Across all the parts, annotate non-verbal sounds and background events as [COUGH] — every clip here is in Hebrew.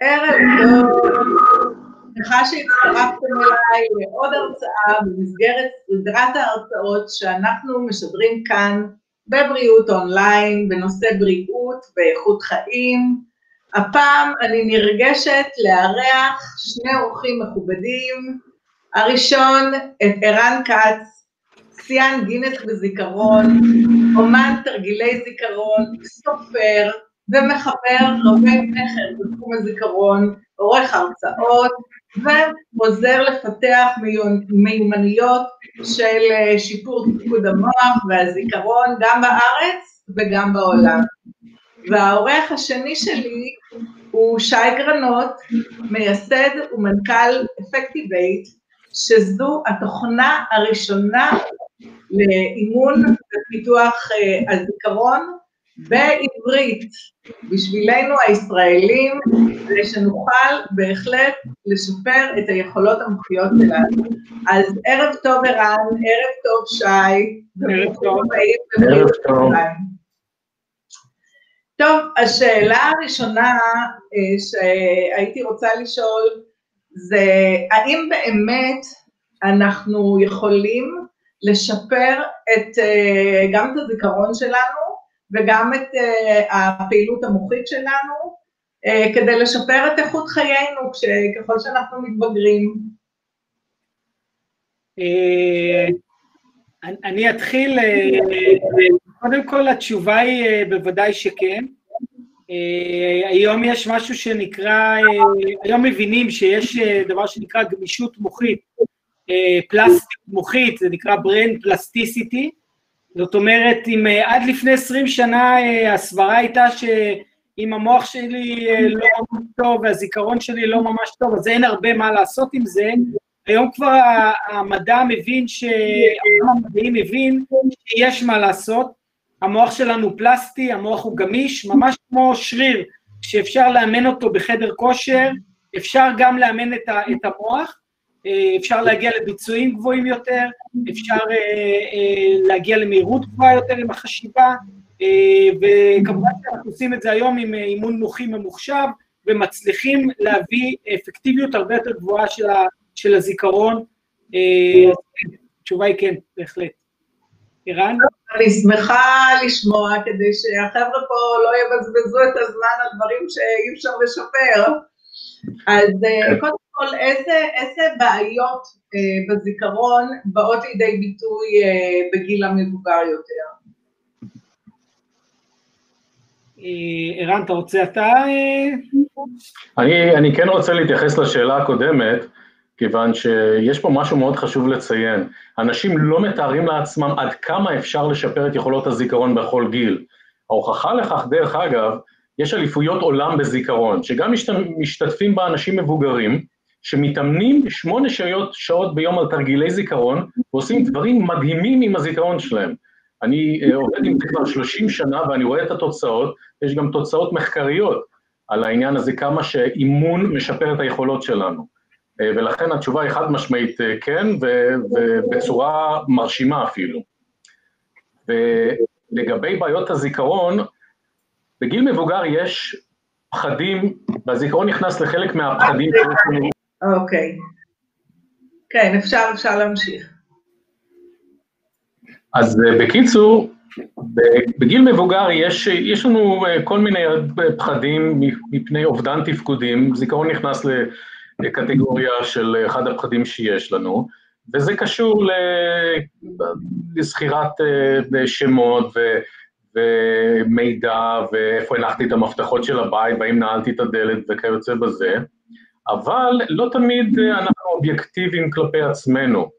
ערב טוב, שמחה שהצטרפתם אליי לעוד הרצאה במסגרת סדרת ההרצאות שאנחנו משדרים כאן בבריאות אונליין בנושא בריאות ואיכות חיים. הפעם אני נרגשת לארח שני אורחים מכובדים, הראשון את ערן כץ, שיאן גינס בזיכרון, אומן תרגילי זיכרון, סופר ומחבר רבי מכר בתחום הזיכרון, עורך הרצאות ועוזר לפתח מיומנויות של שיפור תפקוד המוח והזיכרון גם בארץ וגם בעולם. והעורך השני שלי הוא שי גרנות, מייסד ומנכ"ל אפקטיבייט, שזו התוכנה הראשונה לאימון ופיתוח הזיכרון בעברית, בשבילנו הישראלים, כדי שנוכל בהחלט לשפר את היכולות המוחיות שלנו. אז ערב טוב ערן, ערב טוב שי, ערב טוב. ערב טוב. טוב, השאלה הראשונה שהייתי רוצה לשאול זה האם באמת אנחנו יכולים לשפר את, גם את הזיכרון שלנו וגם את הפעילות המוחית שלנו כדי לשפר את איכות חיינו ככל שאנחנו מתבגרים. אני אתחיל, קודם כל התשובה היא בוודאי שכן. היום יש משהו שנקרא, היום מבינים שיש דבר שנקרא גמישות מוחית, פלסטית מוחית, זה נקרא brain plasticity, זאת אומרת, אם עד לפני 20 שנה הסברה הייתה שאם המוח שלי לא טוב והזיכרון שלי לא ממש טוב, אז אין הרבה מה לעשות עם זה, היום כבר המדע מבין, העולם המדעי מבין שיש מה לעשות, המוח שלנו פלסטי, המוח הוא גמיש, ממש כמו שריר, שאפשר לאמן אותו בחדר כושר, אפשר גם לאמן את המוח, אפשר להגיע לביצועים גבוהים יותר, אפשר להגיע למהירות גבוהה יותר עם החשיבה, וכמובן שאנחנו עושים את זה היום עם אימון מוחי ממוחשב, ומצליחים להביא אפקטיביות הרבה יותר גבוהה של הזיכרון. התשובה היא כן, בהחלט. ערן? אני שמחה לשמוע, כדי שהחבר'ה פה לא יבזבזו את הזמן על דברים שאי אפשר לשפר. אז קודם כל, איזה, איזה בעיות אה, בזיכרון באות לידי ביטוי אה, בגיל המבוגר יותר? ערן, אתה רוצה אתה? אני, אני כן רוצה להתייחס לשאלה הקודמת, כיוון שיש פה משהו מאוד חשוב לציין. אנשים לא מתארים לעצמם עד כמה אפשר לשפר את יכולות הזיכרון בכל גיל. ההוכחה לכך, דרך אגב, יש אליפויות עולם בזיכרון, שגם משתתפים בה אנשים מבוגרים, שמתאמנים שמונה שעות, שעות ביום על תרגילי זיכרון, ועושים דברים מדהימים עם הזיכרון שלהם. אני עובד עם זה כבר 30 שנה ואני רואה את התוצאות, יש גם תוצאות מחקריות על העניין הזה, כמה שאימון משפר את היכולות שלנו. ולכן התשובה היא חד משמעית כן, ובצורה מרשימה אפילו. ולגבי בעיות הזיכרון, בגיל מבוגר יש פחדים, והזיכרון נכנס לחלק מהפחדים. אוקיי. כן, אפשר, אפשר להמשיך. אז בקיצור, בגיל מבוגר יש, יש לנו כל מיני פחדים מפני אובדן תפקודים, זיכרון נכנס לקטגוריה של אחד הפחדים שיש לנו, וזה קשור לזכירת שמות ו... ומידע, ואיפה הנחתי את המפתחות של הבית, והאם נעלתי את הדלת וכיוצא בזה, אבל לא תמיד אנחנו אובייקטיביים כלפי עצמנו.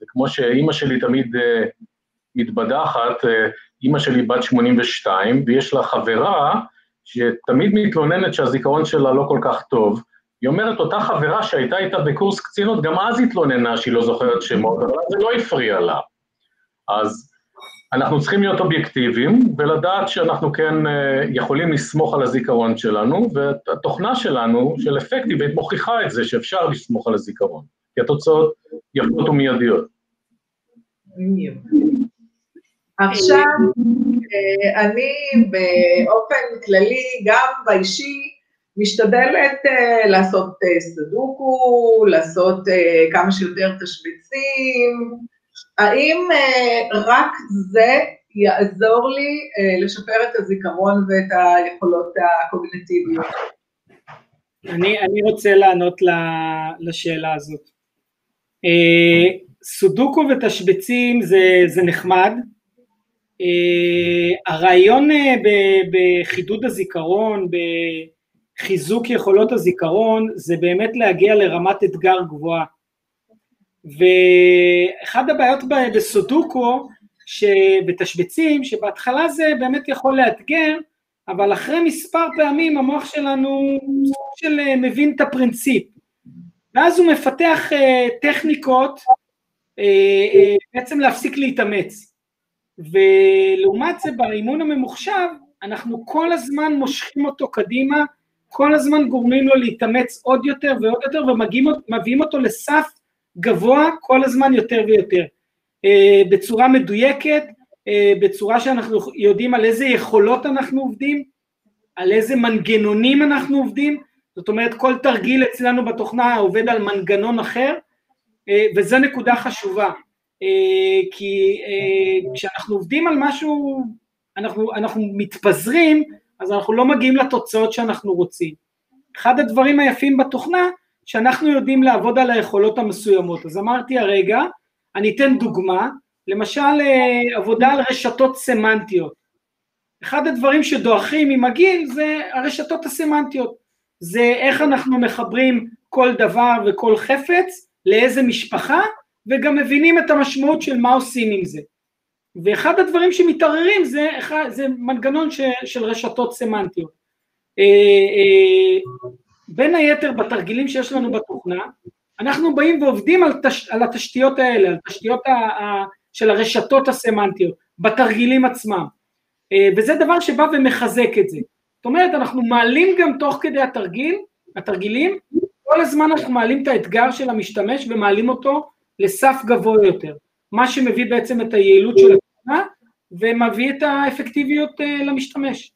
זה כמו שאימא שלי תמיד מתבדחת, אימא שלי בת 82, ויש לה חברה שתמיד מתלוננת שהזיכרון שלה לא כל כך טוב. היא אומרת, אותה חברה שהייתה איתה בקורס קצינות, גם אז התלוננה שהיא לא זוכרת שמות, אבל זה לא הפריע לה. אז אנחנו צריכים להיות אובייקטיביים ולדעת שאנחנו כן יכולים לסמוך על הזיכרון שלנו, והתוכנה שלנו, של אפקטיבית, מוכיחה את זה שאפשר לסמוך על הזיכרון, כי התוצאות יפות ומיידיות. עכשיו, אני באופן כללי, גם באישי, משתדלת uh, לעשות סדוקו, לעשות כמה שיותר תשבצים. האם uh, רק זה יעזור לי uh, לשפר את הזיכרון ואת היכולות הקוגנטיביות? אני, אני רוצה לענות לשאלה הזאת. Uh, סודוקו ותשבצים זה, זה נחמד, הרעיון בחידוד הזיכרון, בחיזוק יכולות הזיכרון, זה באמת להגיע לרמת אתגר גבוהה. ואחד הבעיות בסודוקו, שבתשבצים, שבהתחלה זה באמת יכול לאתגר, אבל אחרי מספר פעמים המוח שלנו של אה, מבין את הפרינציפ. ואז הוא מפתח uh, טכניקות uh, uh, בעצם להפסיק להתאמץ. ולעומת זה באימון הממוחשב אנחנו כל הזמן מושכים אותו קדימה, כל הזמן גורמים לו להתאמץ עוד יותר ועוד יותר ומביאים אותו לסף גבוה כל הזמן יותר ויותר. אה, בצורה מדויקת, אה, בצורה שאנחנו יודעים על איזה יכולות אנחנו עובדים, על איזה מנגנונים אנחנו עובדים, זאת אומרת כל תרגיל אצלנו בתוכנה עובד על מנגנון אחר, אה, וזו נקודה חשובה. כי כשאנחנו עובדים על משהו, אנחנו, אנחנו מתפזרים, אז אנחנו לא מגיעים לתוצאות שאנחנו רוצים. אחד הדברים היפים בתוכנה, שאנחנו יודעים לעבוד על היכולות המסוימות. אז אמרתי הרגע, אני אתן דוגמה, למשל אה, עבודה על רשתות סמנטיות. אחד הדברים שדועכים עם הגיל זה הרשתות הסמנטיות. זה איך אנחנו מחברים כל דבר וכל חפץ לאיזה משפחה וגם מבינים את המשמעות של מה עושים עם זה. ואחד הדברים שמתערערים זה, זה מנגנון ש, של רשתות סמנטיות. בין היתר בתרגילים שיש לנו בתוכנה, אנחנו באים ועובדים על, תש, על התשתיות האלה, על תשתיות ה, ה, של הרשתות הסמנטיות, בתרגילים עצמם. אה, וזה דבר שבא ומחזק את זה. זאת אומרת, אנחנו מעלים גם תוך כדי התרגיל, התרגילים, כל הזמן אנחנו מעלים את האתגר של המשתמש ומעלים אותו לסף גבוה יותר, מה שמביא בעצם את היעילות של התוכנה ומביא את האפקטיביות אה, למשתמש.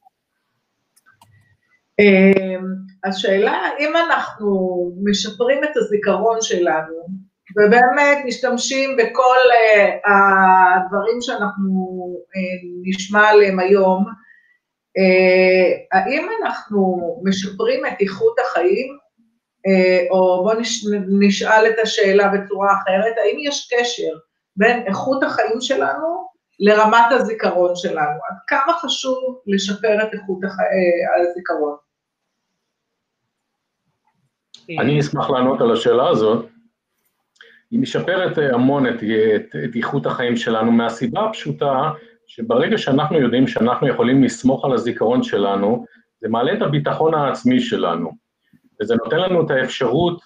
אמ, השאלה אם אנחנו משפרים את הזיכרון שלנו ובאמת משתמשים בכל אה, הדברים שאנחנו אה, נשמע עליהם היום, האם אנחנו משפרים את איכות החיים אה, או בואו נשאל את השאלה בצורה אחרת, האם יש קשר בין איכות החיים שלנו לרמת הזיכרון שלנו? עד כמה חשוב לשפר את איכות. אה, הזיכרון? אני אשמח לענות על השאלה הזאת. היא משפרת אה, המון את, את, את איכות החיים שלנו מהסיבה הפשוטה שברגע שאנחנו יודעים שאנחנו יכולים לסמוך על הזיכרון שלנו, זה מעלה את הביטחון העצמי שלנו. וזה נותן לנו את האפשרות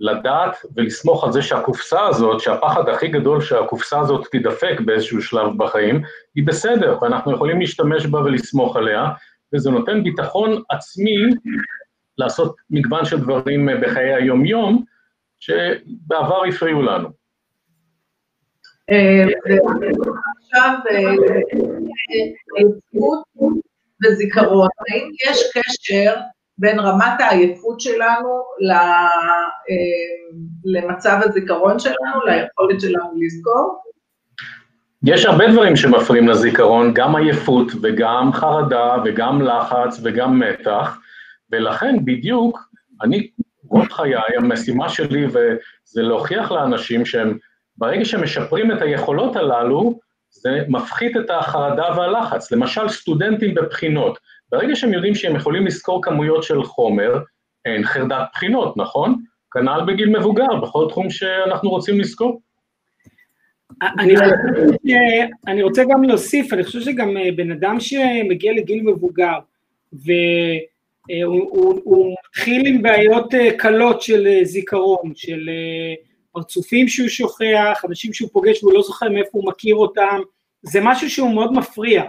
לדעת ולסמוך על זה שהקופסה הזאת, שהפחד הכי גדול שהקופסה הזאת תדפק באיזשהו שלב בחיים, היא בסדר, ואנחנו יכולים להשתמש בה ולסמוך עליה, וזה נותן ביטחון עצמי לעשות מגוון של דברים בחיי היום-יום, שבעבר הפריעו לנו. אה, עכשיו, עייפות אה, וזיכרון, האם יש קשר בין רמת העייפות שלנו אה, למצב הזיכרון שלנו, ליכולת שלנו לזכור? יש הרבה דברים שמפריעים לזיכרון, גם עייפות וגם חרדה וגם לחץ וגם מתח, ולכן בדיוק אני, רוב חיי, המשימה שלי זה להוכיח לאנשים שהם, ברגע שהם משפרים את היכולות הללו, זה מפחית את החרדה והלחץ. למשל, סטודנטים בבחינות, ברגע שהם יודעים שהם יכולים לזכור כמויות של חומר, אין חרדת בחינות, נכון? כנ"ל בגיל מבוגר, בכל תחום שאנחנו רוצים לזכור. אני, אני רוצה גם להוסיף, אני חושב שגם אה, בן אדם שמגיע לגיל מבוגר והוא מתחיל עם בעיות אה, קלות של אה, זיכרון, של פרצופים שהוא שוכח, אנשים שהוא פוגש והוא לא זוכר מאיפה הוא מכיר אותם, זה משהו שהוא מאוד מפריע.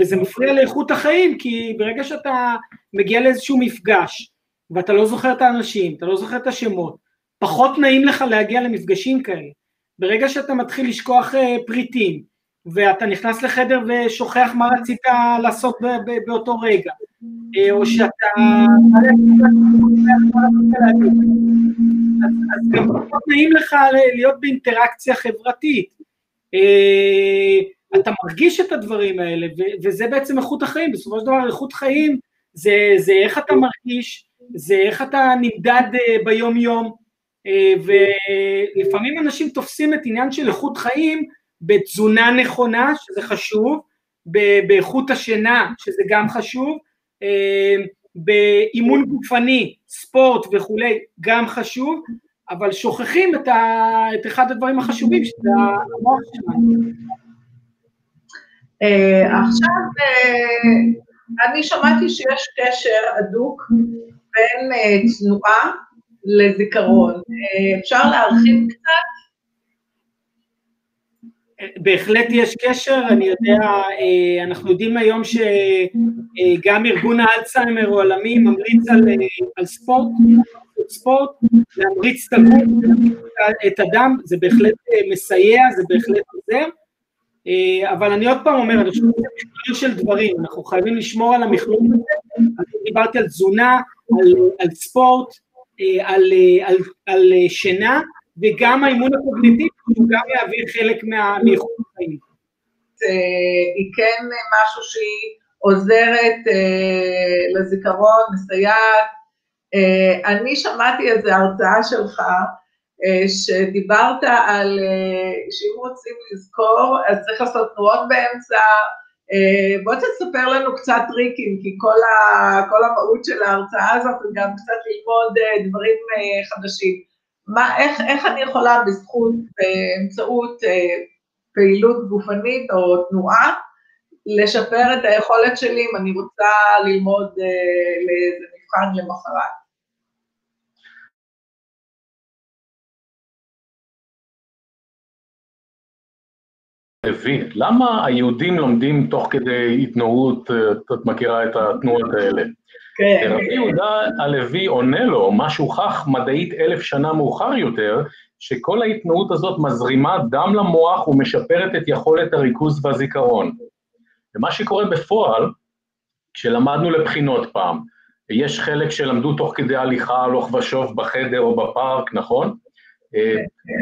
וזה מפריע לאיכות החיים, כי ברגע שאתה מגיע לאיזשהו מפגש, ואתה לא זוכר את האנשים, אתה לא זוכר את השמות, פחות נעים לך להגיע למפגשים כאלה. ברגע שאתה מתחיל לשכוח פריטים, ואתה נכנס לחדר ושוכח מה רצית לעשות באותו רגע, אה, או שאתה... אז גם פחות נעים לך להיות באינטראקציה חברתית. אה, אתה מרגיש את הדברים האלה, וזה בעצם איכות החיים, בסופו של דבר איכות חיים זה, זה איך אתה מרגיש, זה איך אתה נמדד אה, ביום יום, ולפעמים אנשים תופסים את עניין של איכות חיים בתזונה נכונה, שזה חשוב, באיכות השינה, שזה גם חשוב, אה, באימון גופני, ספורט וכולי, גם חשוב, אבל שוכחים את, ה, את אחד הדברים החשובים, שזה המוח שלנו. אה, עכשיו, אה, אני שמעתי שיש קשר הדוק בין תנועה לזיכרון. אפשר להרחיב קצת? בהחלט יש קשר, אני יודע, אה, אנחנו יודעים היום שגם ארגון האלצהיימר העולמי ממליץ על, על ספורט, ספורט, להמריץ את הגוף, את הדם, זה בהחלט אה, מסייע, זה בהחלט עוזר, אה, אבל אני עוד פעם אומר, אני חושב שזה מכלול של דברים, אנחנו חייבים לשמור על המכלול הזה, אני דיברתי על תזונה, על, על ספורט, על, על, על שינה, וגם האימון הקוגניטיבי הוא גם יעביר חלק מאיכות החיים. היא כן משהו שהיא עוזרת אה, לזיכרון, מסייעת. אה, אני שמעתי איזו הרצאה שלך, אה, שדיברת על שאם רוצים לזכור, אז צריך לעשות תנועות באמצע. בוא תספר לנו קצת טריקים, כי כל, כל המהות של ההרצאה הזאת היא גם קצת ללמוד דברים חדשים. מה, איך, איך אני יכולה בזכות, באמצעות אה, פעילות גופנית או תנועה, לשפר את היכולת שלי אם אני רוצה ללמוד אה, לאיזה מבחן למחרת. למה היהודים לומדים תוך כדי התנועות, אה, את מכירה את התנועות האלה? כן. רבי יהודה הלוי עונה לו, מה שהוכח מדעית אלף שנה מאוחר יותר, שכל ההתנאות הזאת מזרימה דם למוח ומשפרת את יכולת הריכוז והזיכרון. ומה שקורה בפועל, כשלמדנו לבחינות פעם, יש חלק שלמדו תוך כדי הליכה הלוך ושוב בחדר או בפארק, נכון? אה,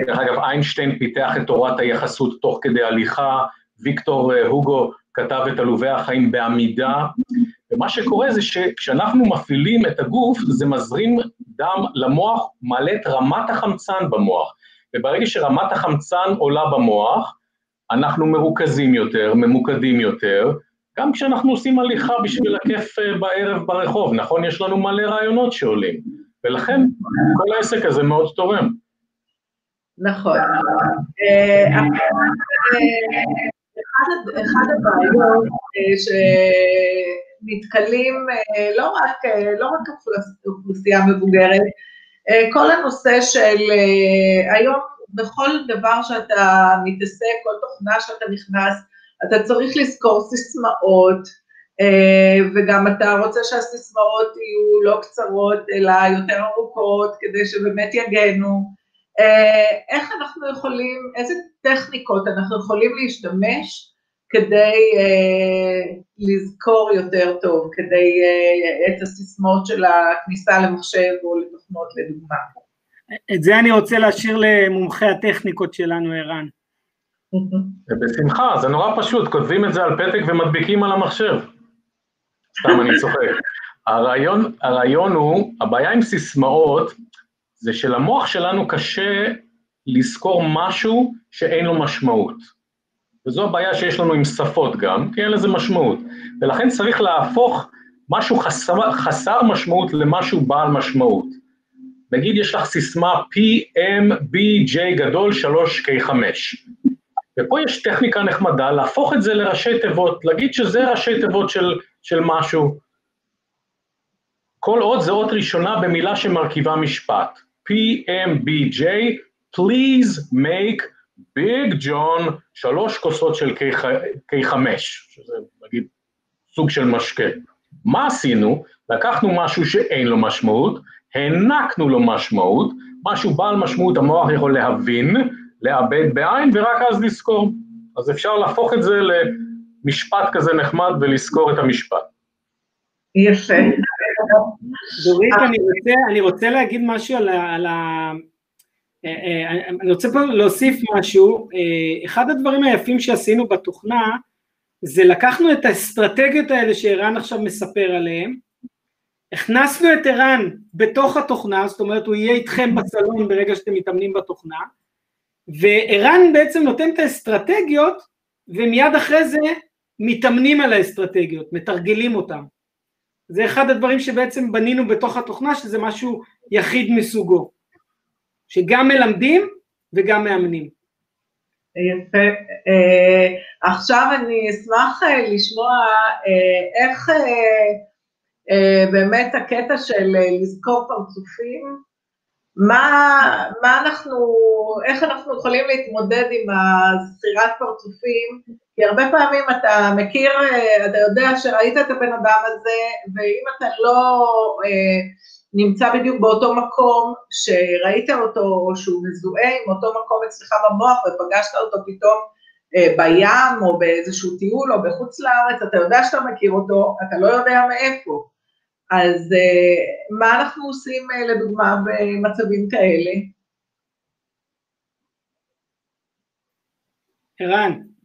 דרך אגב, איינשטיין פיתח את תורת היחסות תוך כדי הליכה, ויקטור אה, הוגו כתב את עלובי החיים בעמידה, ומה שקורה זה שכשאנחנו מפעילים את הגוף, זה מזרים דם למוח, מעלה את רמת החמצן במוח. וברגע שרמת החמצן עולה במוח, אנחנו מרוכזים יותר, ממוקדים יותר, גם כשאנחנו עושים הליכה בשביל הכיף אה, בערב ברחוב, נכון? יש לנו מלא רעיונות שעולים, ולכן כל העסק הזה מאוד תורם. נכון. אחד הבעיות אה, שנתקלים אה, לא רק, אה, לא רק אוכלוסייה מבוגרת, כל הנושא של היום בכל דבר שאתה מתעסק, כל תוכנה שאתה נכנס, אתה צריך לזכור סיסמאות, וגם אתה רוצה שהסיסמאות יהיו לא קצרות אלא יותר ארוכות כדי שבאמת יגנו. איך אנחנו יכולים, איזה טכניקות אנחנו יכולים להשתמש כדי אה, לזכור יותר טוב, כדי אה, את הסיסמאות של הכניסה למחשב או לתוכנות לדוגמה. את זה אני רוצה להשאיר למומחי הטכניקות שלנו, ערן. בשמחה, זה נורא פשוט, כותבים את זה על פתק ומדביקים על המחשב. סתם אני צוחק. [LAUGHS] הרעיון, הרעיון הוא, הבעיה עם סיסמאות, זה שלמוח שלנו קשה לזכור משהו שאין לו משמעות. וזו הבעיה שיש לנו עם שפות גם, כי אין לזה משמעות. ולכן צריך להפוך משהו חסר, חסר משמעות למשהו בעל משמעות. נגיד יש לך סיסמה PMBJ גדול 3K5, ופה יש טכניקה נחמדה להפוך את זה לראשי תיבות, להגיד שזה ראשי תיבות של, של משהו. כל עוד זה אות ראשונה במילה שמרכיבה משפט. PMBJ, please make ביג ג'ון, שלוש כוסות של K5, שזה נגיד סוג של משקה. מה עשינו? לקחנו משהו שאין לו משמעות, הענקנו לו משמעות, משהו בעל משמעות המוח יכול להבין, לאבד בעין ורק אז לזכור. אז אפשר להפוך את זה למשפט כזה נחמד ולזכור את המשפט. יפה. דורית, אני רוצה, אני רוצה להגיד משהו על ה... על ה אה, אה, אני רוצה פה להוסיף משהו, אחד הדברים היפים שעשינו בתוכנה זה לקחנו את האסטרטגיות האלה שערן עכשיו מספר עליהן, הכנסנו את ערן בתוך התוכנה, זאת אומרת הוא יהיה איתכם בסלון ברגע שאתם מתאמנים בתוכנה, וערן בעצם נותן את האסטרטגיות ומיד אחרי זה מתאמנים על האסטרטגיות, מתרגלים אותם. זה אחד הדברים שבעצם בנינו בתוך התוכנה, שזה משהו יחיד מסוגו, שגם מלמדים וגם מאמנים. יפה. Uh, עכשיו אני אשמח uh, לשמוע uh, איך באמת הקטע של לזכור פרצופים, מה, מה אנחנו, איך אנחנו יכולים להתמודד עם הזכירת פרצופים, כי הרבה פעמים אתה מכיר, אתה יודע שראית את הבן אדם הזה, ואם אתה לא uh, נמצא בדיוק באותו מקום שראית אותו, או שהוא מזוהה עם אותו מקום אצלך במוח ופגשת אותו פתאום אה, בים או באיזשהו טיול או בחוץ לארץ, אתה יודע שאתה מכיר אותו, אתה לא יודע מאיפה. אז אה, מה אנחנו עושים אה, לדוגמה במצבים כאלה? ערן.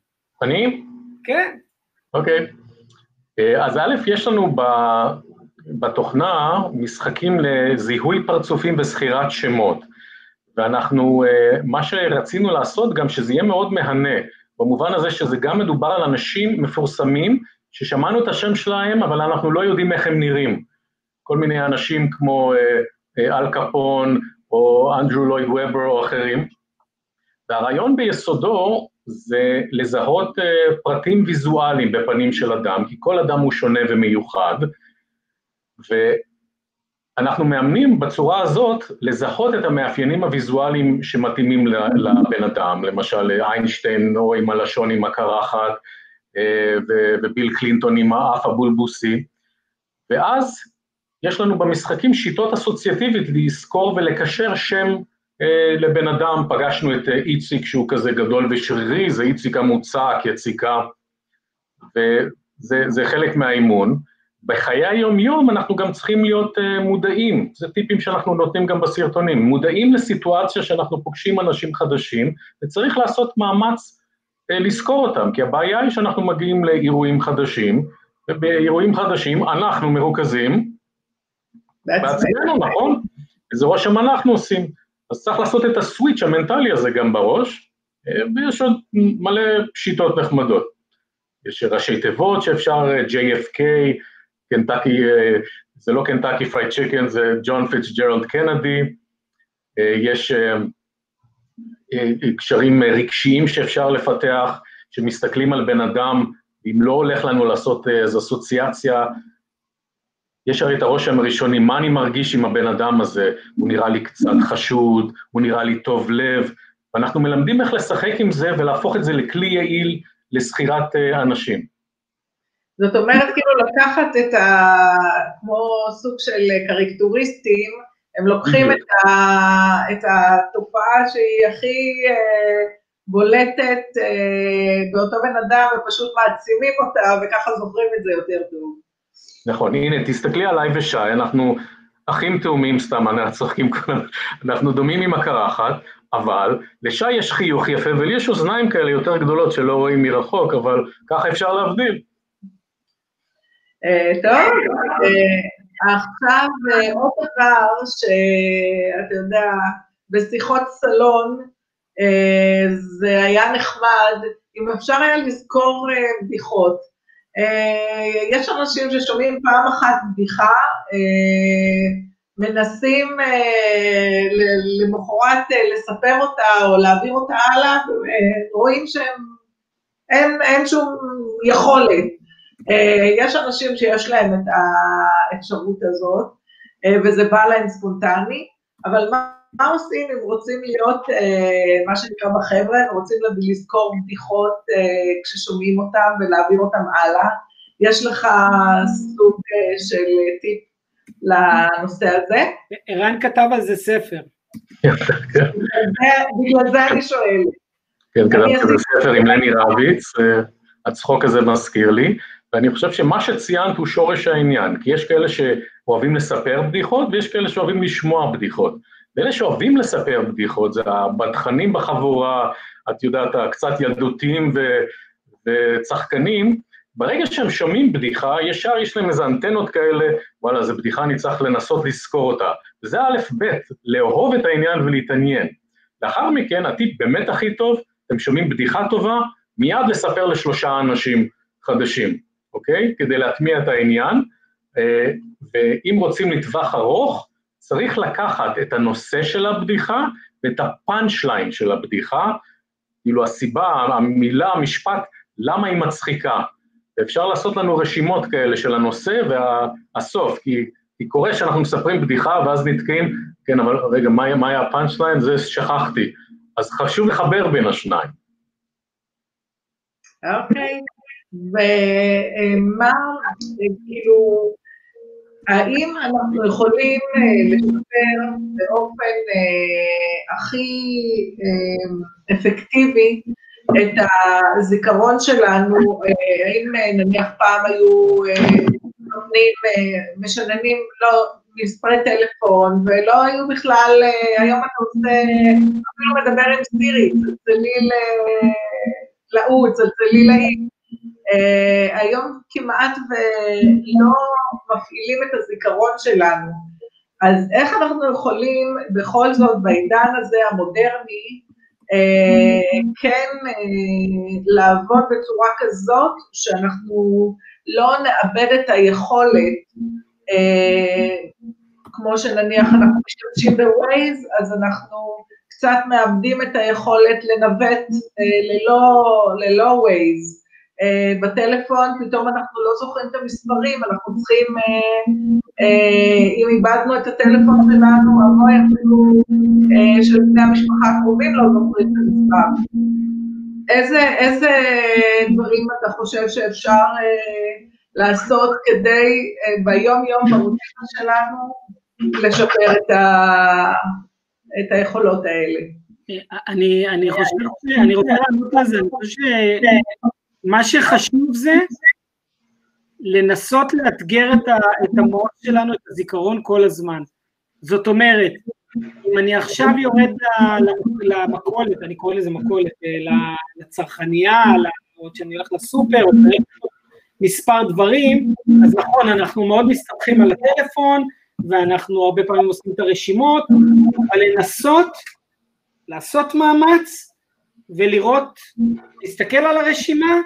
אני? כן. אוקיי. אז א', יש לנו ב... בתוכנה משחקים לזיהוי פרצופים וזכירת שמות, ואנחנו, אה, מה שרצינו לעשות גם שזה יהיה מאוד מהנה, במובן הזה שזה גם מדובר על אנשים מפורסמים ששמענו את השם שלהם, אבל אנחנו לא יודעים איך הם נראים. כל מיני אנשים כמו אה, אה, אל קפון, או אנדרו לויד וובר או אחרים. והרעיון ביסודו זה לזהות פרטים ויזואליים בפנים של אדם, כי כל אדם הוא שונה ומיוחד, ואנחנו מאמנים בצורה הזאת לזהות את המאפיינים הוויזואליים שמתאימים לבן אדם, למשל איינשטיין או עם הלשון עם הקרחת, אה, וביל קלינטון עם האף הבולבוסי, ואז יש לנו במשחקים שיטות אסוציאטיבית לזכור ולקשר שם אה, לבן אדם, פגשנו את איציק שהוא כזה גדול ושרירי, זה איציק המוצק, יציקה, וזה חלק מהאימון. בחיי היום-יום אנחנו גם צריכים להיות uh, מודעים, זה טיפים שאנחנו נותנים גם בסרטונים, מודעים לסיטואציה שאנחנו פוגשים אנשים חדשים, וצריך לעשות מאמץ לזכור אותם, כי הבעיה היא שאנחנו מגיעים לאירועים חדשים, ובאירועים חדשים אנחנו מרוכזים בעצמנו, נכון? זה רושם אנחנו עושים. אז צריך לעשות את הסוויץ' המנטלי הזה גם בראש, אה, ויש עוד מלא שיטות נחמדות. יש ראשי תיבות שאפשר, JFK, קנטקי, אה, זה לא קנטקי פרייד צ'יקן, זה ג'ון פיצג'רלד קנדי, אה, יש אה, קשרים רגשיים שאפשר לפתח, שמסתכלים על בן אדם, אם לא הולך לנו לעשות איזו אסוציאציה, יש הרי את הרושם הראשוני, מה אני מרגיש עם הבן אדם הזה, הוא נראה לי קצת חשוד, הוא נראה לי טוב לב, ואנחנו מלמדים איך לשחק עם זה ולהפוך את זה לכלי יעיל לזכירת אנשים. זאת אומרת, כאילו לקחת את ה... כמו סוג של קריקטוריסטים, הם לוקחים את, ה, את התופעה שהיא הכי אה, בולטת אה, באותו בן אדם ופשוט מעצימים אותה וככה זוכרים את זה יותר טוב. נכון, הנה, תסתכלי עליי ושי, אנחנו אחים תאומים סתם, אנחנו צוחקים כולם, אנחנו דומים עם הקרחת, אבל לשי יש חיוך יפה ולי יש אוזניים כאלה יותר גדולות שלא רואים מרחוק, אבל ככה אפשר להבדיל. אה, טוב, אה, עכשיו אה, עוד דבר שאתה יודע, בשיחות סלון זה היה נחמד, אם אפשר היה לזכור בדיחות. יש אנשים ששומעים פעם אחת בדיחה, מנסים למחרת לספר אותה או להעביר אותה הלאה, רואים שאין שום יכולת. אה, יש אנשים שיש להם את האפשרות הזאת, אה, וזה בא להם ספונטני, אבל מה, מה עושים אם רוצים להיות, אה, מה שנקרא בחבר'ה, רוצים לזכור בדיחות כששומעים אותם ולהעביר אותם הלאה? יש לך סוג של טיפ לנושא הזה? ערן כתב על זה ספר. בגלל זה אני שואלת. כן, כתבתי איזה ספר עם לני רביץ, הצחוק הזה מזכיר לי, ואני חושב שמה שציינת הוא שורש העניין, כי יש כאלה שאוהבים לספר בדיחות ויש כאלה שאוהבים לשמוע בדיחות. ואלה שאוהבים לספר בדיחות, זה הבדחנים בחבורה, את יודעת, הקצת ילדותיים ו... וצחקנים, ברגע שהם שומעים בדיחה, ישר יש להם איזה אנטנות כאלה, וואלה, זו בדיחה, אני צריך לנסות לזכור אותה. וזה א', ב', לאהוב את העניין ולהתעניין. לאחר מכן, הטיפ באמת הכי טוב, אתם שומעים בדיחה טובה, מיד לספר לשלושה אנשים חדשים, אוקיי? כדי להטמיע את העניין. אה, ואם רוצים לטווח ארוך, צריך לקחת את הנושא של הבדיחה ואת ה punch line של הבדיחה, כאילו הסיבה, המילה, המשפט, למה היא מצחיקה. ואפשר לעשות לנו רשימות כאלה של הנושא והסוף, כי, כי קורה שאנחנו מספרים בדיחה ואז נתקעים, כן, אבל רגע, מה, מה היה ה punch line? זה שכחתי. אז חשוב לחבר בין השניים. אוקיי, ומה, כאילו, האם אנחנו יכולים אה, לשפר באופן אה, הכי אה, אפקטיבי את הזיכרון שלנו, האם נניח פעם היו נותנים, משננים לא, מספרי טלפון, ולא היו בכלל, היום אתה עושה, אפילו מדבר עם סירי, צלצלי להוא, צלצלי לאי. היום כמעט ולא מפעילים את הזיכרון שלנו. אז איך אנחנו יכולים בכל זאת בעידן הזה המודרני אה, כן אה, לעבוד בצורה כזאת שאנחנו לא נאבד את היכולת, אה, כמו שנניח אנחנו משתמשים ב-Waze, אז אנחנו קצת מאבדים את היכולת לנווט ללא. אה, בטלפון, פתאום אנחנו לא זוכרים את המספרים, אנחנו צריכים, אה, אה, אם איבדנו את הטלפון שלנו, אבוי אפילו של בני המשפחה הקרובים לא זוכרים את המספר. איזה, איזה דברים אתה חושב שאפשר לעשות כדי ביום-יום ברוטינה שלנו לשפר את, ה, את היכולות האלה? אני, אני חושב, אני רוצה לענות לזה, אני חושב מה שחשוב זה לנסות לאתגר את, המוח שלנו, את הזיכרון כל הזמן. זאת אומרת, אם אני עכשיו יורד למכולת, אני קורא לזה מכולת, אה, לצרכנייה, או שאני הולך לסופר, או מספר דברים, אז נכון, אנחנו מאוד מסתבכים על הטלפון, ואנחנו הרבה פעמים עושים את הרשימות, אבל לנסות, לעשות מאמץ, ולראות, להסתכל על הרשימה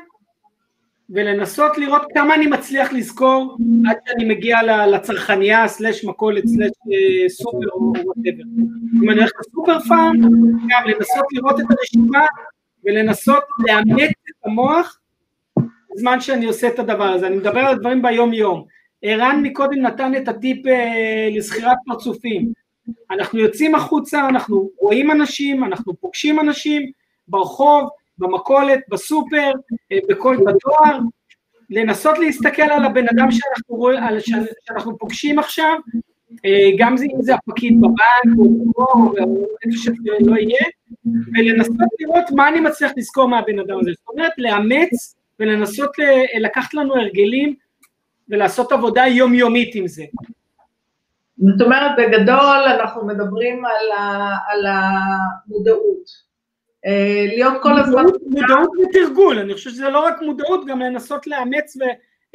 ולנסות לראות כמה אני מצליח לזכור עד שאני מגיע לצרכנייה, slash מכולת, slash אה, סופר או whatever. אם אני הולך לסופר פארם, גם לנסות לראות את הרשימה ולנסות לאמץ את המוח בזמן שאני עושה את הדבר הזה. אני מדבר על דברים ביום יום. ערן מקודם נתן את הטיפ אה, לזכירת פרצופים. אנחנו יוצאים החוצה, אנחנו רואים אנשים, אנחנו פוגשים אנשים, ברחוב, במכולת, בסופר, אה, בכל, בדואר, לנסות להסתכל על הבן אדם שאנחנו, רואים, על, שאנחנו פוגשים עכשיו, אה, גם אם זה הפקיד בבנק או איפה שזה לא יהיה, ולנסות לראות מה אני מצליח לזכור מהבן אדם הזה. זאת אומרת, לאמץ ולנסות לקחת לנו הרגלים ולעשות עבודה יומיומית עם זה. זאת אומרת, בגדול אנחנו מדברים על, ה, על המודעות. אה, להיות כל הזמן... מודעות ותרגול, אני חושב שזה לא רק מודעות, גם לנסות לאמץ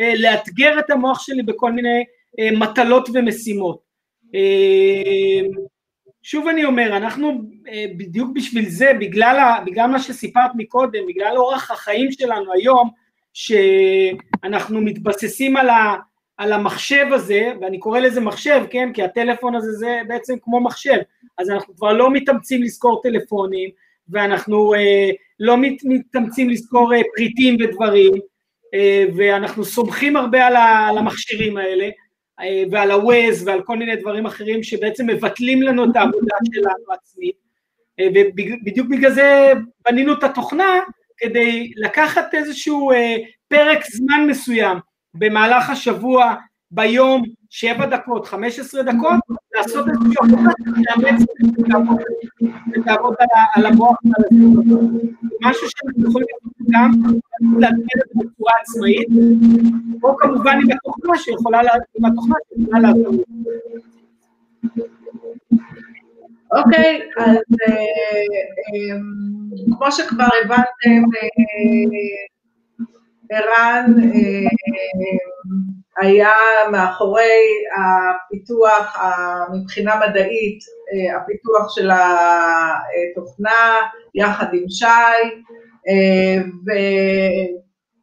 ולאתגר את המוח שלי בכל מיני אה, מטלות ומשימות. אה, שוב אני אומר, אנחנו בדיוק בשביל זה, בגלל, בגלל מה שסיפרת מקודם, בגלל אורח החיים שלנו היום, שאנחנו מתבססים על, ה, על המחשב הזה, ואני קורא לזה מחשב, כן? כי הטלפון הזה זה בעצם כמו מחשב, אז אנחנו כבר לא מתאמצים לזכור טלפונים, ואנחנו אה, לא מת, מתאמצים לזכור אה, פריטים ודברים, אה, ואנחנו סומכים הרבה על, ה, על המכשירים האלה, אה, ועל ה-Waze ועל כל מיני דברים אחרים שבעצם מבטלים לנו את העבודה שלנו עצמית, אה, ובדיוק בגלל זה בנינו את התוכנה, כדי לקחת איזשהו אה, פרק זמן מסוים במהלך השבוע, ביום, שבע דקות, חמש עשרה דקות, לעשות איזושהי עבודה שתאמץ ותעבוד על המוח ועל הסביבות. משהו שאנחנו יכולים גם להגדיר את זה עצמאית, או כמובן עם התוכנה שיכולה, לעזור. אוקיי, אז אה, אמ, כמו שכבר הבנתם, אה, ערן היה מאחורי הפיתוח מבחינה מדעית, הפיתוח של התוכנה יחד עם שי,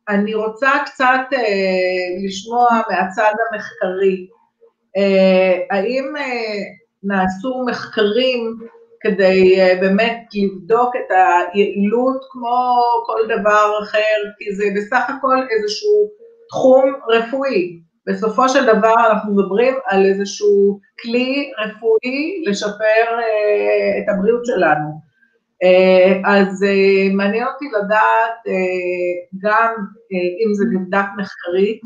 ואני רוצה קצת לשמוע מהצד המחקרי. האם נעשו מחקרים כדי באמת לבדוק את היעילות כמו כל דבר אחר, כי זה בסך הכל איזשהו תחום רפואי. בסופו של דבר אנחנו מדברים על איזשהו כלי רפואי לשפר uh, את הבריאות שלנו. Uh, אז uh, מעניין אותי לדעת uh, גם uh, אם זה נבדק מחקרית,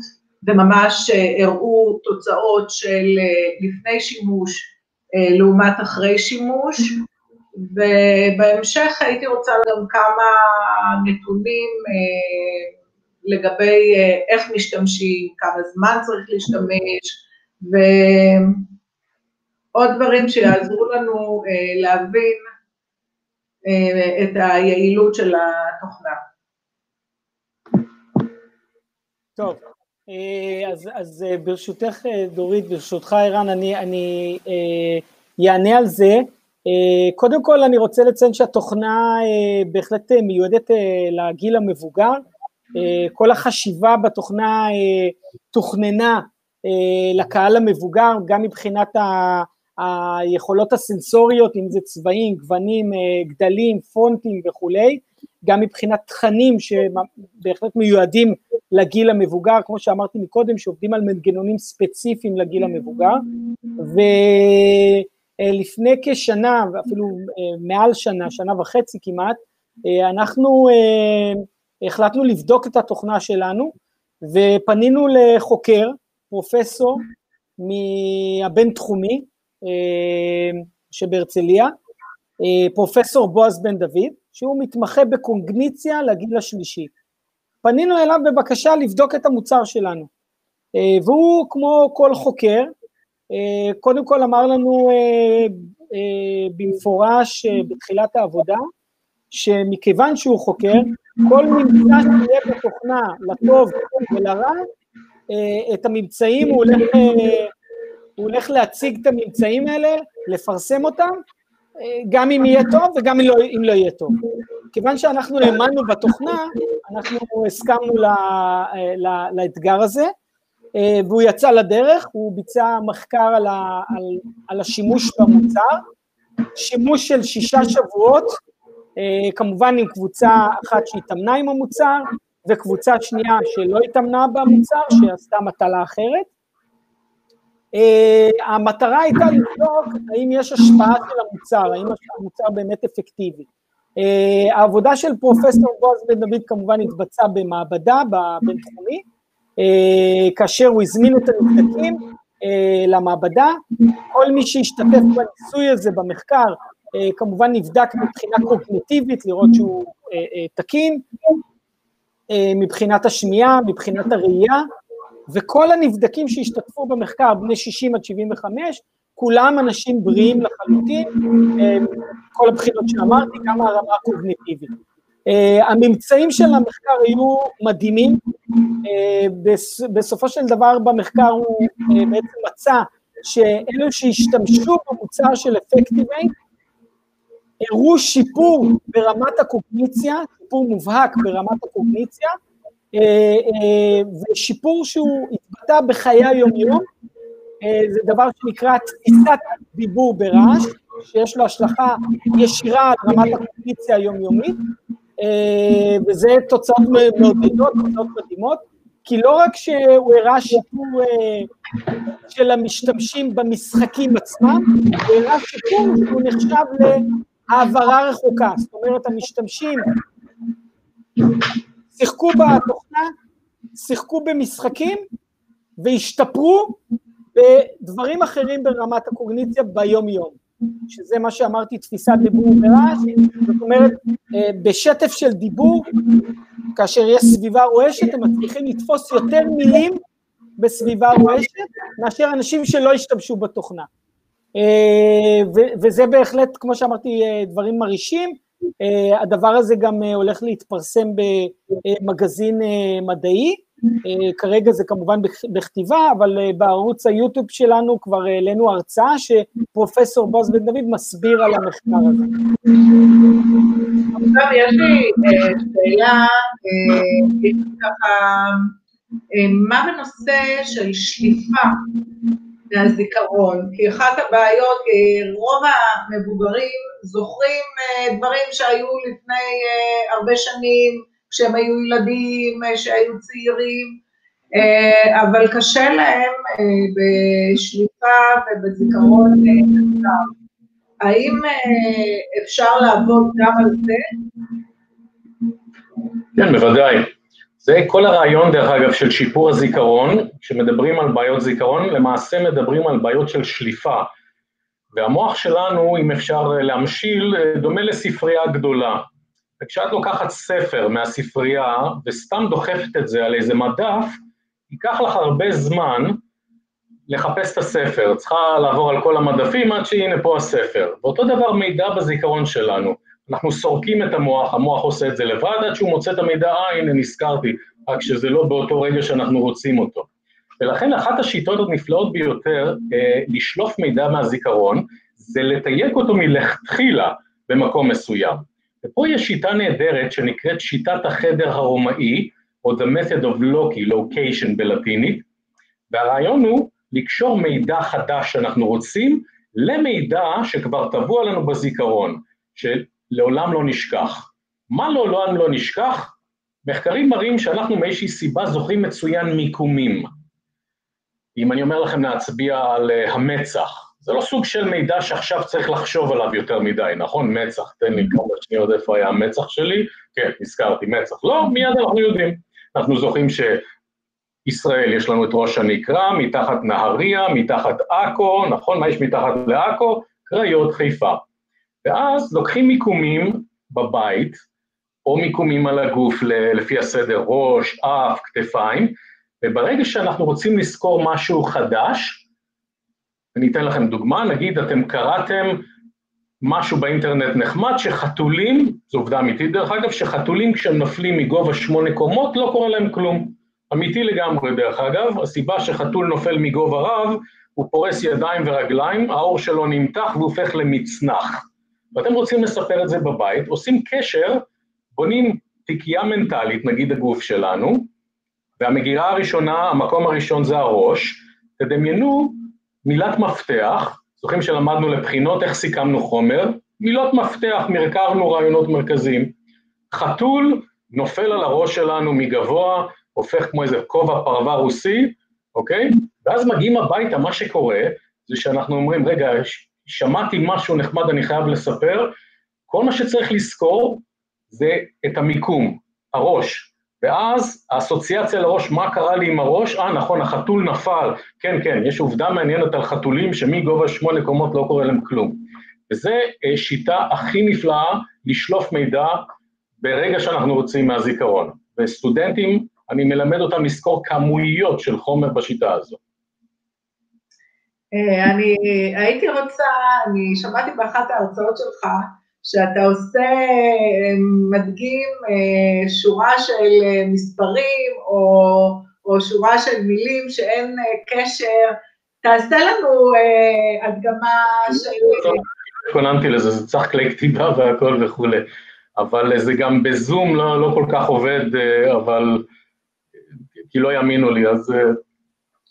וממש uh, הראו תוצאות של uh, לפני שימוש uh, לעומת אחרי שימוש, ובהמשך הייתי רוצה גם כמה נתונים לגבי אה, איך משתמשים, כמה זמן צריך להשתמש, ועוד דברים שיעזרו לנו אה, להבין אה, את היעילות של התוכנה. טוב, אז, אז ברשותך דורית, ברשותך ערן, אני, אענה על זה. קודם כל אני רוצה לציין שהתוכנה בהחלט מיועדת לגיל המבוגר, אה, כל החשיבה בתוכנה אה, תוכננה אה, לקהל המבוגר, גם מבחינת היכולות הסנסוריות, אם זה צבעים, גוונים, גדלים, פונטים וכולי, גם מבחינת תכנים שבהחלט מיועדים לגיל המבוגר, כמו שאמרתי מקודם, שעובדים על מנגנונים ספציפיים לגיל המבוגר, ולפני כשנה, אפילו מעל שנה, שנה וחצי כמעט, אנחנו החלטנו לבדוק את התוכנה שלנו, ופנינו לחוקר, פרופסור מהבינתחומי אה, שבהרצליה, אה, פרופסור בועז בן דוד, שהוא מתמחה בקוגניציה לגיל השלישי. פנינו אליו בבקשה לבדוק את המוצר שלנו, אה, והוא כמו כל חוקר, קודם כל אמר לנו במפורש בתחילת העבודה, שמכיוון שהוא חוקר, כל ממצא שיהיה בתוכנה, לטוב ולרע, אה, את הממצאים, הוא הולך, אה, הוא הולך להציג את הממצאים האלה, לפרסם אותם, אה, גם אם יהיה טוב וגם אם לא, אם לא יהיה טוב. כיוון שאנחנו האמנו בתוכנה, אנחנו הסכמנו לה, לה, לאתגר הזה, והוא יצא לדרך, הוא ביצע מחקר על, ה, על, על השימוש במוצר, שימוש של שישה שבועות, כמובן עם קבוצה אחת שהתאמנה עם המוצר, וקבוצה שנייה שלא התאמנה במוצר, שעשתה מטלה אחרת. Uh, המטרה הייתה לבדוק האם יש השפעה של המוצר, האם המוצר באמת אפקטיבי. Uh, העבודה של פרופסור בועז בן דוד כמובן התבצעה במעבדה בבינתחומי, uh, כאשר הוא הזמין את הנבדקים uh, למעבדה, כל מי שהשתתף בניסוי הזה במחקר אה, כמובן נבדק מבחינה קוגניטיבית, לראות שהוא אה, אה, תקין, מבחינת השמיעה, מבחינת הראייה, וכל הנבדקים שהשתתפו במחקר, בני 60 עד 75, כולם אנשים בריאים לחלוטין, כל הבחינות שאמרתי, גם הרמה הקוגניטיבית. הממצאים של המחקר היו מדהימים, בסופו של דבר במחקר הוא בעצם מצא שאלו שהשתמשו במוצר של אפקטיבייט, הראו שיפור ברמת הקוגניציה, שיפור מובהק ברמת הקוגניציה, אה, אה, ושיפור שהוא התבטא בחיי היום-יום, אה, זה דבר שנקרא תפיסת דיבור ברעש, שיש לו השלכה ישירה על רמת הקוגניציה היומיומית, וזה תוצאות מעודדות, תוצאות מדהימות, כי לא רק שהוא הראה שיפור של המשתמשים במשחקים עצמם, הוא הראה שיפור שהוא נחשב העברה רחוקה, זאת אומרת המשתמשים שיחקו בתוכנה, שיחקו במשחקים והשתפרו בדברים אחרים ברמת הקוגניציה ביום-יום, שזה מה שאמרתי, תפיסת דיבור ורעש, זאת אומרת, אה, בשטף של דיבור, כאשר יש סביבה רועשת, הם מצליחים לתפוס יותר מילים בסביבה רועשת, מאשר אנשים שלא השתמשו בתוכנה. אה, וזה בהחלט, כמו שאמרתי, אה, דברים מרעישים. הדבר הזה גם הולך להתפרסם במגזין מדעי. אה, כרגע זה כמובן בכתיבה, אבל אה, בערוץ היוטיוב שלנו כבר העלינו הרצאה שפרופסור בועז בן דוד מסביר על המחקר הזה. עכשיו יש לי אה, שאלה, ככה, מה בנושא של שליפה מהזיכרון? כי אחת הבעיות, רוב המבוגרים זוכרים דברים שהיו לפני הרבה שנים, כשהם היו ילדים, שהיו צעירים, אה, אבל קשה להם אה, בשליפה ובזיכרון קצר. אה, האם אפשר לעבוד גם על זה? כן, בוודאי. זה כל הרעיון, דרך אגב, של שיפור הזיכרון, כשמדברים על בעיות זיכרון, למעשה מדברים על בעיות של שליפה. והמוח שלנו, אם אפשר להמשיל, דומה לספרייה גדולה. וכשאת לוקחת ספר מהספרייה וסתם דוחפת את זה על איזה מדף, ייקח לך הרבה זמן לחפש את הספר, צריכה לעבור על כל המדפים עד שהנה פה הספר. ואותו דבר מידע בזיכרון שלנו. אנחנו סורקים את המוח, המוח עושה את זה לבד עד שהוא מוצא את המידע, אה הנה נזכרתי, רק שזה לא באותו רגע שאנחנו רוצים אותו. ולכן אחת השיטות הנפלאות ביותר אה, לשלוף מידע מהזיכרון, זה לתייק אותו מלכתחילה במקום מסוים. ופה יש שיטה נהדרת שנקראת שיטת החדר הרומאי, או The Method of Loki, Location בלטינית, והרעיון הוא לקשור מידע חדש שאנחנו רוצים למידע שכבר טבוע לנו בזיכרון, שלעולם לא נשכח. מה לעולם לא נשכח? מחקרים מראים שאנחנו מאיזושהי סיבה זוכרים מצוין מיקומים. אם אני אומר לכם להצביע על uh, המצח, זה לא סוג של מידע שעכשיו צריך לחשוב עליו יותר מדי, נכון? מצח, תן לי כמה שניות איפה היה המצח שלי, כן, נזכרתי, מצח. לא, מיד אנחנו יודעים. אנחנו זוכרים שישראל, יש לנו את ראש הנקרה, מתחת נהריה, מתחת עכו, נכון? מה יש מתחת לעכו? קריות חיפה. ואז לוקחים מיקומים בבית, או מיקומים על הגוף לפי הסדר ראש, אף, כתפיים, וברגע שאנחנו רוצים לזכור משהו חדש, אני אתן לכם דוגמה, נגיד אתם קראתם משהו באינטרנט נחמד, שחתולים, זו עובדה אמיתית דרך אגב, שחתולים כשהם נופלים מגובה שמונה קומות לא קורה להם כלום. אמיתי לגמרי דרך אגב, הסיבה שחתול נופל מגובה רב, הוא פורס ידיים ורגליים, העור שלו נמתח והוא הופך למצנח. ואתם רוצים לספר את זה בבית, עושים קשר, בונים תיקייה מנטלית, נגיד הגוף שלנו, והמגירה הראשונה, המקום הראשון זה הראש, תדמיינו מילת מפתח, זוכרים שלמדנו לבחינות איך סיכמנו חומר, מילות מפתח, מרכרנו רעיונות מרכזיים. חתול נופל על הראש שלנו מגבוה, הופך כמו איזה כובע פרווה רוסי, אוקיי? ואז מגיעים הביתה, מה שקורה זה שאנחנו אומרים, רגע, שמעתי משהו נחמד, אני חייב לספר, כל מה שצריך לזכור זה את המיקום, הראש, ואז האסוציאציה לראש, מה קרה לי עם הראש? אה, נכון, החתול נפל. כן, כן, יש עובדה מעניינת על חתולים שמגובה שמונה קומות לא קורה להם כלום. וזו אה, שיטה הכי נפלאה לשלוף מידע ברגע שאנחנו רוצים מהזיכרון. וסטודנטים, אני מלמד אותם לזכור כמויות של חומר בשיטה הזו. אה, אני הייתי רוצה, אני שמעתי באחת ההרצאות שלך, שאתה עושה, מדגים אה, שורה של אה, מספרים או, או שורה של מילים שאין אה, קשר, תעשה לנו הדגמה של... התכוננתי לזה, זה צריך כלי כתיבה והכל וכולי, אבל זה גם בזום לא, לא כל כך עובד, אבל כי לא יאמינו לי, אז...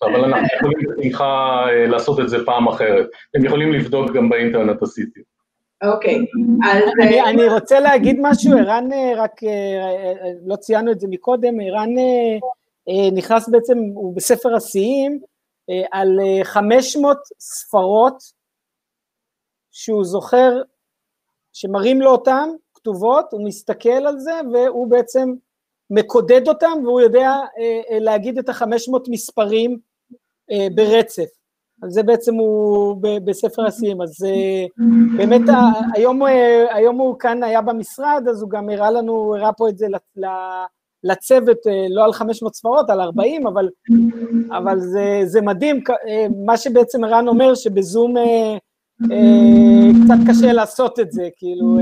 אבל אנחנו יכולים בשמחה לעשות את זה פעם אחרת. אתם יכולים לבדוק גם באינטרנט עשיתי. אוקיי, אז... אני, אני רוצה להגיד משהו, ערן, אה, רק אה, לא ציינו את זה מקודם, ערן אה, נכנס בעצם, הוא בספר השיאים, על 500 ספרות שהוא זוכר, שמראים לו אותן, כתובות, הוא מסתכל על זה והוא בעצם מקודד אותם והוא יודע להגיד את ה-500 מספרים ברצף. זה בעצם הוא בספר השיאים. אז באמת היום, היום הוא כאן היה במשרד, אז הוא גם הראה לנו, הראה פה את זה לצוות, לא על 500 ספרות, על 40, אבל, אבל זה, זה מדהים, מה שבעצם ערן אומר, שבזום קצת קשה לעשות את זה, כאילו,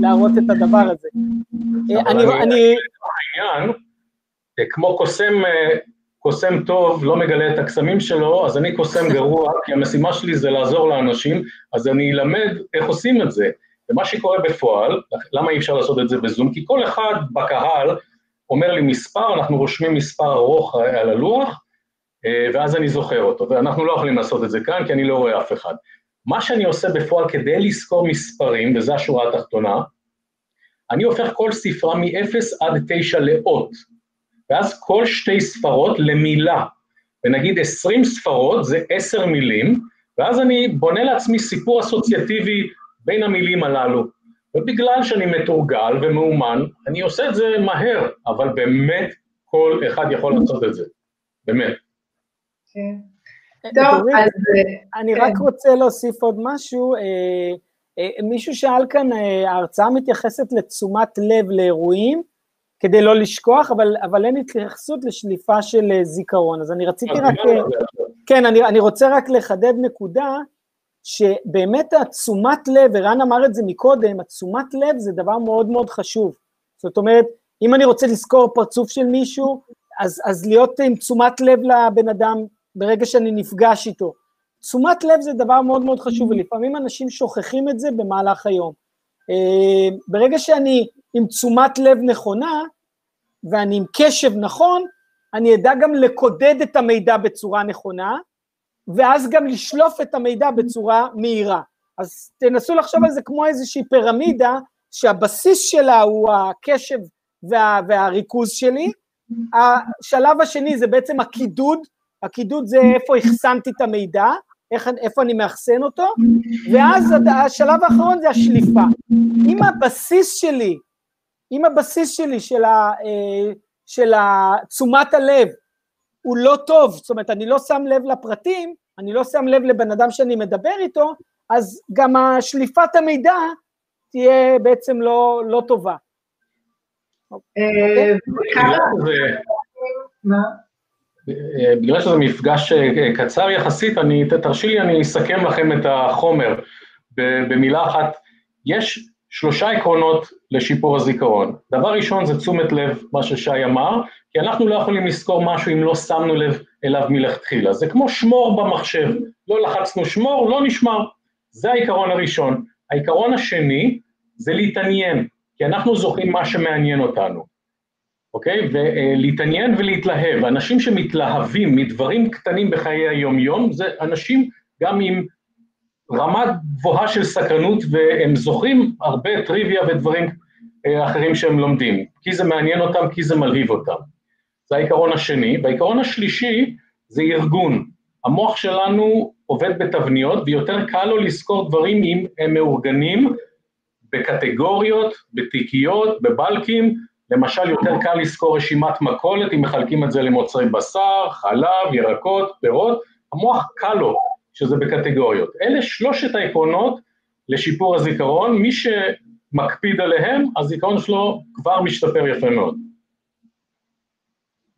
להראות את הדבר הזה. אני... אני... כמו קוסם קוסם טוב לא מגלה את הקסמים שלו, אז אני קוסם [LAUGHS] גרוע, כי המשימה שלי זה לעזור לאנשים, אז אני אלמד איך עושים את זה. ומה שקורה בפועל, למה אי אפשר לעשות את זה בזום? כי כל אחד בקהל אומר לי מספר, אנחנו רושמים מספר ארוך על הלוח, אה, ואז אני זוכר אותו, ואנחנו לא יכולים לעשות את זה כאן, כי אני לא רואה אף אחד. מה שאני עושה בפועל כדי לזכור מספרים, וזו השורה התחתונה, אני הופך כל ספרה מ-0 עד 9 לאות. ואז כל שתי ספרות למילה, ונגיד עשרים ספרות זה עשר מילים, ואז אני בונה לעצמי סיפור אסוציאטיבי בין המילים הללו. ובגלל שאני מתורגל ומאומן, אני עושה את זה מהר, אבל באמת כל אחד יכול לעשות את זה, באמת. כן. טוב, אז... אני רק כן. רוצה להוסיף עוד משהו. אה, אה, מישהו שאל כאן, אה, ההרצאה מתייחסת לתשומת לב לאירועים, כדי לא לשכוח, אבל, אבל אין התייחסות לשליפה של אה, זיכרון. אז אני רציתי רק, אה, כן, אני, אני רוצה רק לחדד נקודה, שבאמת התשומת לב, ערן אמר את זה מקודם, התשומת לב זה דבר מאוד מאוד חשוב. זאת אומרת, אם אני רוצה לזכור פרצוף של מישהו, אז, אז להיות עם תשומת לב לבן אדם ברגע שאני נפגש איתו. תשומת לב זה דבר מאוד מאוד חשוב, ולפעמים אנשים שוכחים את זה במהלך היום. אה, ברגע שאני עם תשומת לב נכונה, ואני עם קשב נכון, אני אדע גם לקודד את המידע בצורה נכונה, ואז גם לשלוף את המידע בצורה מהירה. אז תנסו לחשוב על זה כמו איזושהי פירמידה, שהבסיס שלה הוא הקשב וה, והריכוז שלי. השלב השני זה בעצם הקידוד, הקידוד זה איפה אחסנתי את המידע, איך, איפה אני מאחסן אותו, ואז השלב האחרון זה השליפה. אם הבסיס שלי אם הבסיס שלי של, ה, אה, של תשומת הלב הוא לא טוב, זאת אומרת, אני לא שם לב לפרטים, אני לא שם לב לבן אדם שאני מדבר איתו, אז גם השליפת המידע תהיה בעצם לא, לא טובה. אה, בגלל שזה מפגש אה, קצר יחסית, אני, תרשי לי, אני אסכם לכם את החומר במילה אחת. יש שלושה עקרונות לשיפור הזיכרון. דבר ראשון זה תשומת לב, מה ששי אמר, כי אנחנו לא יכולים לזכור משהו אם לא שמנו לב אליו מלכתחילה. זה כמו שמור במחשב, לא לחצנו שמור, לא נשמר. זה העיקרון הראשון. העיקרון השני זה להתעניין, כי אנחנו זוכרים מה שמעניין אותנו, אוקיי? ולהתעניין ולהתלהב. אנשים שמתלהבים מדברים קטנים בחיי היום-יום, זה אנשים גם עם רמה גבוהה של סקרנות, והם זוכרים הרבה טריוויה ודברים אה, אחרים שהם לומדים, כי זה מעניין אותם, כי זה מלהיב אותם. זה העיקרון השני. והעיקרון השלישי זה ארגון. המוח שלנו עובד בתבניות, ויותר קל לו לזכור דברים אם הם מאורגנים בקטגוריות, בתיקיות, בבלקים, למשל יותר קל לזכור רשימת מכולת אם מחלקים את זה למוצרי בשר, חלב, ירקות, פירות, המוח קל לו שזה בקטגוריות. אלה שלושת העקרונות לשיפור הזיכרון, מי שמקפיד עליהם, הזיכרון שלו כבר משתפר יפה מאוד.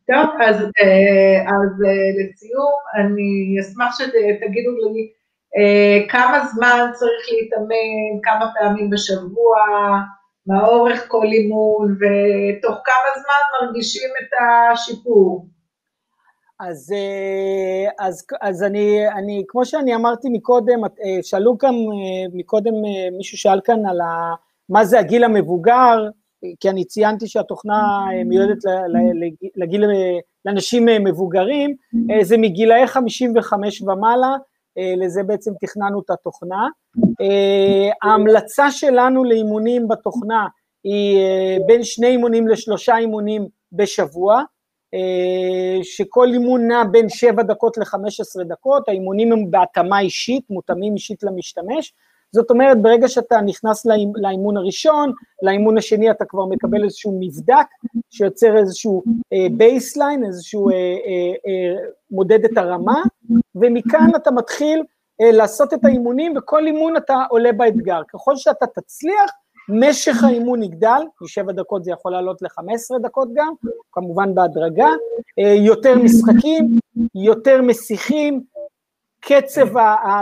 טוב, אז, אה, אז אה, לסיום, אני אשמח שתגידו לי אה, כמה זמן צריך להתאמן, כמה פעמים בשבוע, מה אורך כל אימון, ותוך כמה זמן מרגישים את השיפור. אז, אה, אז, אז אני, אני, כמו שאני אמרתי מקודם, אה, שאלו כאן אה, מקודם, מישהו שאל כאן על ה, מה זה הגיל המבוגר, כי אני ציינתי שהתוכנה מיועדת לגיל, לאנשים מבוגרים, זה מגילאי 55 ומעלה, לזה בעצם תכננו את התוכנה. ההמלצה שלנו לאימונים בתוכנה היא בין שני אימונים לשלושה אימונים בשבוע, שכל אימון נע בין 7 דקות ל-15 דקות, האימונים הם בהתאמה אישית, מותאמים אישית למשתמש, זאת אומרת, ברגע שאתה נכנס לאימון הראשון, לאימון השני אתה כבר מקבל איזשהו מבדק שיוצר איזשהו baseline, איזשהו מודד את הרמה, ומכאן אתה מתחיל לעשות את האימונים, וכל אימון אתה עולה באתגר. ככל שאתה תצליח, משך האימון יגדל, משבע דקות זה יכול לעלות ל-15 דקות גם, כמובן בהדרגה, אה, יותר משחקים, יותר מסיחים, קצב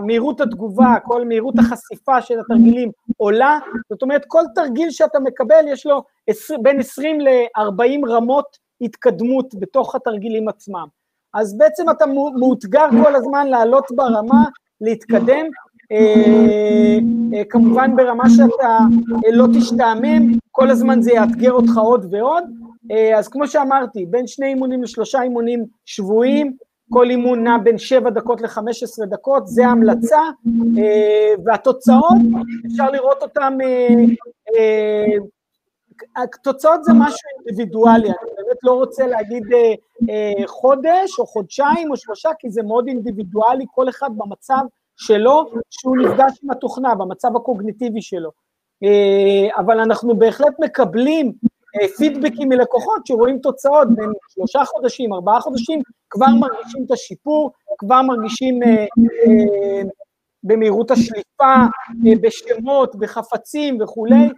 מהירות התגובה, כל מהירות החשיפה של התרגילים עולה, זאת אומרת כל תרגיל שאתה מקבל יש לו בין 20 ל-40 רמות התקדמות בתוך התרגילים עצמם. אז בעצם אתה מאותגר כל הזמן לעלות ברמה, להתקדם, כמובן ברמה שאתה אה, לא תשתעמם, כל הזמן זה יאתגר אותך עוד ועוד. אז כמו שאמרתי, בין שני אימונים לשלושה אימונים שבועיים, כל אימון נע בין 7 דקות ל-15 דקות, זה ההמלצה, והתוצאות, אפשר לראות אותן, התוצאות זה משהו אינדיבידואלי, אני באמת לא רוצה להגיד חודש או חודשיים או שלושה, כי זה מאוד אינדיבידואלי, כל אחד במצב שלו, שהוא נפגש עם התוכנה, במצב הקוגניטיבי שלו. אה, אבל אנחנו בהחלט מקבלים אה, פידבקים מלקוחות שרואים תוצאות בין שלושה חודשים, ארבעה חודשים, כבר מרגישים את השיפור, כבר מרגישים אה, במהירות השליפה, בשמות, בחפצים וכולי,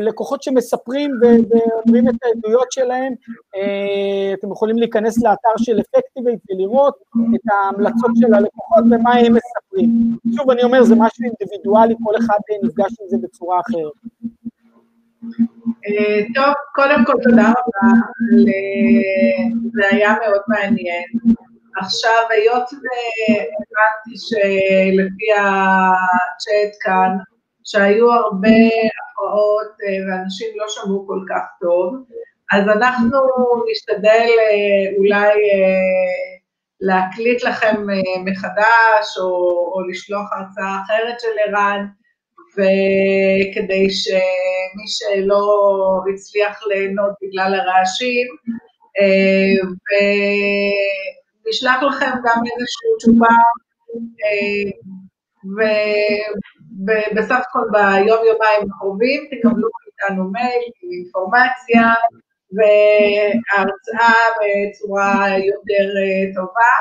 לקוחות שמספרים ואומרים את העדויות שלהם, אה, אתם יכולים להיכנס לאתר של אפקטיבייט ולראות את ההמלצות של הלקוחות ומה הם מספרים. שוב, אני אומר, זה משהו אינדיבידואלי, כל אחד נפגש עם זה בצורה אחרת. אה, טוב, קודם כל תודה רבה, זה היה מאוד מעניין. עכשיו, היות והבנתי שלפי הצ'אט כאן, שהיו הרבה הפרעות אה, ואנשים לא שמעו כל כך טוב, אז אנחנו נשתדל אה, אולי אה, להקליט לכם מחדש או, או לשלוח הרצאה אחרת של ערן, וכדי שמי שלא הצליח ליהנות בגלל הרעשים, ונשלח לכם גם איזושהי תשובה ובסך הכל ביום-יומיים הקרובים תקבלו איתנו מייל עם אינפורמציה והרצאה בצורה יותר אה, טובה,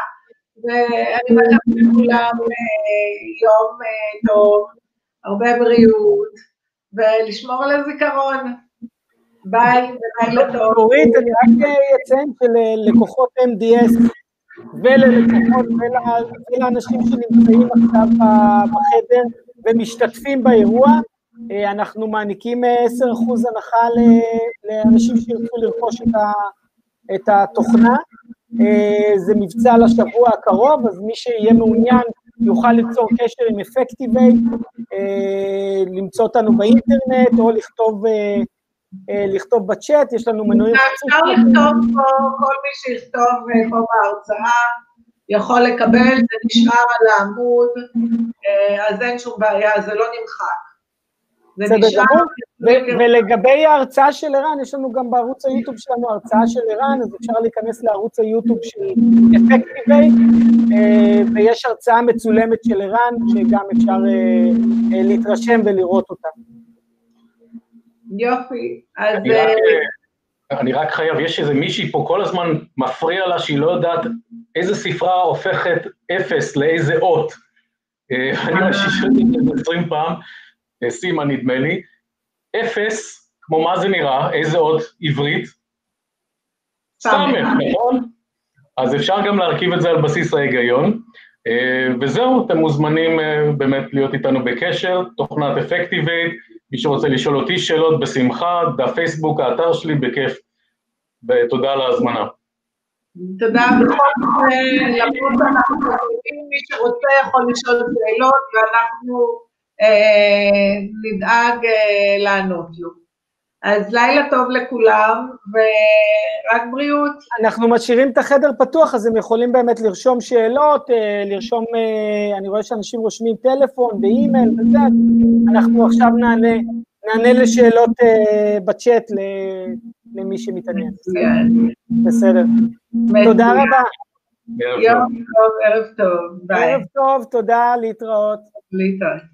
ואני מאחלת לכולם אה, יום אה, טוב, הרבה בריאות, ולשמור על הזיכרון. ביי, ולילה טוב. אורית, אני רק אציין שללקוחות MDS וללקוחות ולאנשים שנמצאים עכשיו בחדר ומשתתפים באירוע, אה, אנחנו מעניקים 10% אה, הנחה לאנשים שירצו לרכוש את התוכנה. אה, זה מבצע לשבוע הקרוב, אז מי שיהיה מעוניין יוכל ליצור קשר עם אפקטיבייט, למצוא אותנו באינטרנט או לכתוב לכתוב בצ'אט, יש לנו מנויים... אפשר לכתוב פה, כל מי שיכתוב פה בהרצאה יכול לקבל, זה נשאר על העמוד, אה, אז אין שום בעיה, זה לא נמחק. זה נשאר... ולגבי ההרצאה של ערן, יש לנו גם בערוץ היוטיוב שלנו הרצאה של ערן, אז אפשר להיכנס לערוץ היוטיוב של אפקטיבייט, ויש הרצאה מצולמת של ערן, שגם אפשר להתרשם ולראות אותה. יופי, אז... אני רק, אה, חייב, יש איזה מישהי פה כל הזמן מפריע לה שהיא לא יודעת איזה ספרה הופכת אפס לאיזה אות. אה, אני רואה שהיא שואלת 20 פעם, אה, סימה נדמה לי, אפס, כמו מה זה נראה, איזה אות עברית? סמך, נכון? אז אפשר גם להרכיב את זה על בסיס ההיגיון. וזהו, אתם מוזמנים באמת להיות איתנו בקשר, תוכנת אפקטיבייט, מי שרוצה לשאול אותי שאלות, בשמחה, דף פייסבוק, האתר שלי, בכיף. ותודה על ההזמנה. תודה בכל מקרה, למרות אנחנו יכולים, מי שרוצה יכול לשאול שאלות, ואנחנו אה, נדאג אה, לענות לו. אז לילה טוב לכולם, ורק בריאות. אנחנו משאירים את החדר פתוח, אז הם יכולים באמת לרשום שאלות, אה, לרשום, אה, אני רואה שאנשים רושמים טלפון ואימייל וזה, אנחנו עכשיו נענה, נענה לשאלות אה, בצ'אט למי שמתעניין. בסדר. תודה רבה. יום טוב, ערב טוב, ביי. ערב טוב, תודה, להתראות. להתראות.